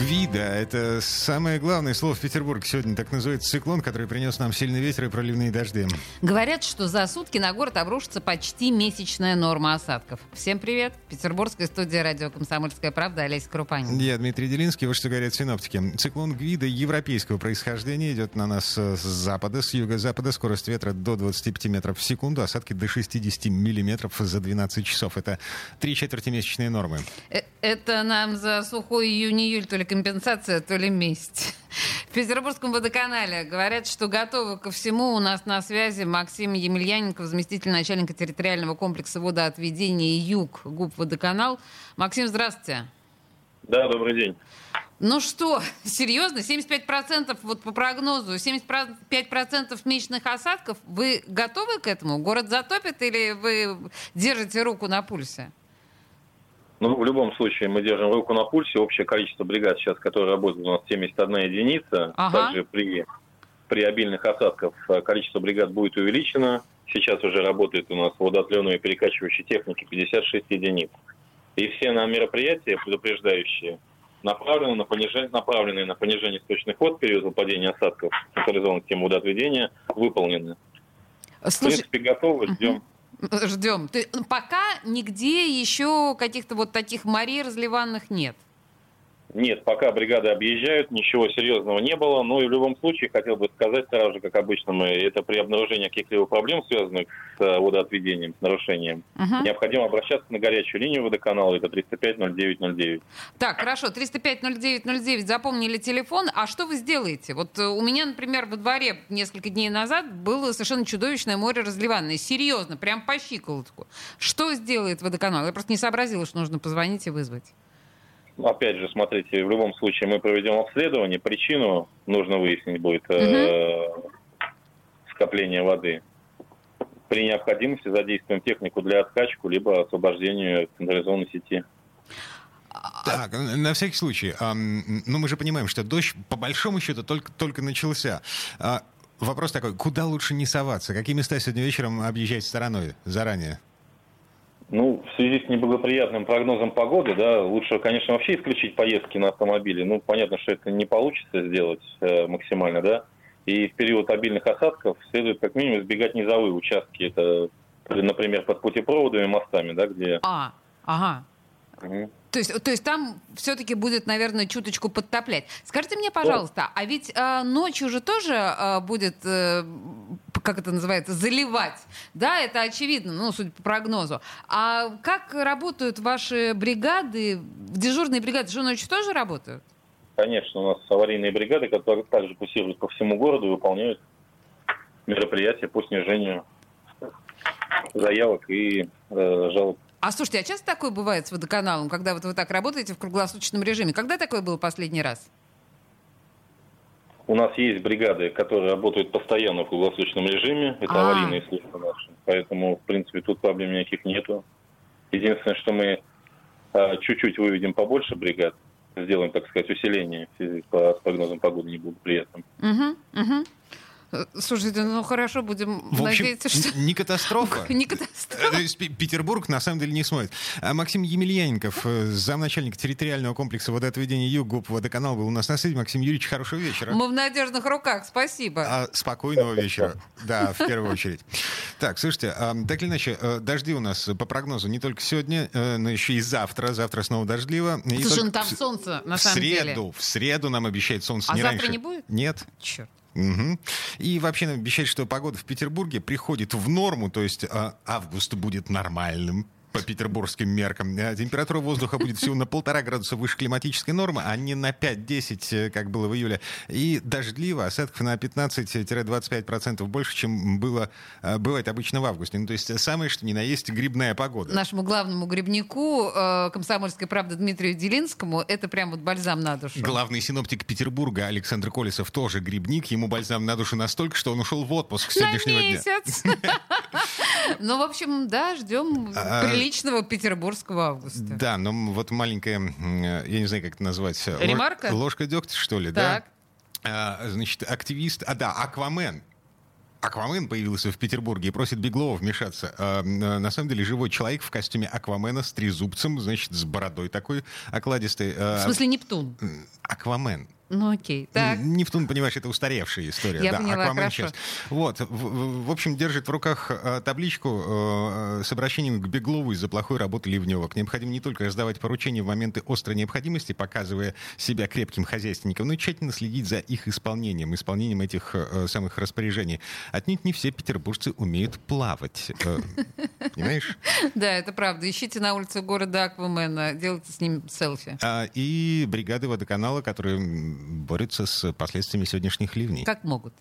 Гвида – это самое главное слово в Петербурге сегодня. Так называется циклон, который принес нам сильный ветер и проливные дожди. Говорят, что за сутки на город обрушится почти месячная норма осадков. Всем привет. Петербургская студия радио «Комсомольская правда» Олеся Крупанин. Я Дмитрий Делинский. Вот что говорят синоптики. Циклон Гвида европейского происхождения идет на нас с запада, с юго-запада. Скорость ветра до 25 метров в секунду. Осадки до 60 миллиметров за 12 часов. Это три четверти месячные нормы. Э, это нам за сухой июнь-июль то ли компенсация, то ли месть. В Петербургском водоканале говорят, что готовы ко всему. У нас на связи Максим Емельяненко, заместитель начальника территориального комплекса водоотведения «Юг» ГУП «Водоканал». Максим, здравствуйте. Да, добрый день. Ну что, серьезно, 75% вот по прогнозу, 75% месячных осадков, вы готовы к этому? Город затопит или вы держите руку на пульсе? Ну, в любом случае, мы держим руку на пульсе. Общее количество бригад сейчас, которые работают у нас 71 единица. Ага. Также при, при обильных осадках э, количество бригад будет увеличено. Сейчас уже работает у нас водоотливной и перекачивающей техники 56 единиц. И все на мероприятия, предупреждающие, направлены на понижение, направленные на понижение сточных вод в период выпадения осадков, централизованных тем водоотведения, выполнены. Слушай, В принципе, готовы, ждем. Ждем. Ты, пока нигде еще каких-то вот таких морей разливанных нет. Нет, пока бригады объезжают, ничего серьезного не было. Но и в любом случае хотел бы сказать сразу же, как обычно мы, это при обнаружении каких-либо проблем, связанных с э, водоотведением, с нарушением, Мгм. необходимо обращаться на горячую линию водоканала, это 305-0909. Так, хорошо, 305-09-09, запомнили телефон. А что вы сделаете? Вот э, у меня, например, во дворе несколько дней назад было совершенно чудовищное море разливанное. Серьезно, прям по щиколотку. Что сделает водоканал? Я просто не сообразила, что нужно позвонить и вызвать. Ну, Опять же, смотрите, в любом случае мы проведем обследование, причину нужно выяснить будет э, скопления воды. При необходимости задействуем технику для откачку, либо освобождению централизованной сети. Так, на всякий случай. ну, мы же понимаем, что дождь, по большому счету, только, только начался. А, вопрос такой, куда лучше не соваться? Какие места сегодня вечером объезжать стороной заранее? Ну, в связи с неблагоприятным прогнозом погоды, да, лучше, конечно, вообще исключить поездки на автомобиле. Ну, понятно, что это не получится сделать э, максимально, да. И в период обильных осадков следует как минимум избегать низовые участки. Это, например, под путепроводами, мостами, да, где... А, ага. Мгм. То есть, то есть там все-таки будет, наверное, чуточку подтоплять. Скажите мне, пожалуйста, а ведь э, ночью же тоже э, будет, э, как это называется, заливать? Да, это очевидно, ну, судя по прогнозу. А как работают ваши бригады, дежурные бригады, что ночью тоже работают? Конечно, у нас аварийные бригады, которые также курсируют по всему городу и выполняют мероприятия по снижению заявок и э, жалоб. А слушайте, а часто такое бывает с водоканалом, когда вот вы так работаете в круглосуточном режиме? Когда такое было последний раз? У нас есть бригады, которые работают постоянно в круглосуточном режиме. Это А. аварийные службы наши. Поэтому, в принципе, тут проблем никаких нету. Единственное, что мы э, чуть-чуть выведем побольше бригад, сделаем, так сказать, усиление в связи по, с прогнозом погоды неблагоприятным. Угу, угу. Слушайте, ну хорошо, будем В общем, надеяться, что... не катастрофа. Не Э, катастрофа. Пе- Петербург на самом деле не смотрит. А Максим Емельяненков, э, замначальник территориального комплекса водоотведения «Юг», ГУП «Водоканал» был у нас на связи. Максим Юрьевич, хорошего вечера. Мы в надежных руках, спасибо. А, спокойного вечера. Да, в первую очередь. Так, слушайте, а, так или иначе, э, дожди у нас по прогнозу не только сегодня, э, но еще и завтра. Завтра снова дождливо. Слушай, ну там в солнце, на в самом среду, деле. в среду нам обещает солнце А не завтра раньше. не будет? Нет. Черт. Мгм. И вообще нам обещают, что погода в Петербурге приходит в норму, то есть а, август будет нормальным по петербургским меркам. А Температура воздуха будет всего на полтора градуса выше климатической нормы, а не на 5-10, э, как было в июле. И дождливо, осадков на 15-25% больше, чем было, э, бывает обычно в августе. Ну, то есть самое, что ни на есть, грибная погода. Нашему главному грибнику, э, комсомольской правды Дмитрию Делинскому, это прям вот бальзам на душу. Главный синоптик Петербурга Александр Колесов тоже грибник. Ему бальзам на душу настолько, что он ушел в отпуск с сегодняшнего дня. Ну, в общем, да, ждем А, Приличного петербургского августа. Да, но вот маленькая, э, я не знаю, как это назвать. Ремарка? Ложка дегтя, что ли, Так. да? Значит, активист... А, да, Аквамен. Аквамен появился в Петербурге и просит Беглова вмешаться. А, а, на самом деле живой человек в костюме Аквамена с трезубцем, значит, с бородой такой окладистой. А, В смысле Нептун? Аквамен. Ну окей. Так. Нептун, понимаешь, это устаревшая история. Я да, поняла, Аквамен хорошо. сейчас. Вот, в, в- общем, держит в руках э, табличку э, с обращением к Беглову из-за плохой работы Ливневок. Необходимо не только раздавать поручения в моменты острой необходимости, показывая себя крепким хозяйственником, но и тщательно следить за их исполнением, исполнением этих э, самых распоряжений. Отнюдь не все петербуржцы умеют плавать. Э, Понимаешь? Да, это правда. Ищите на улице города Аквамена, делайте с ним селфи. А, И бригады водоканала, которые борются с последствиями сегодняшних ливней. Как могут.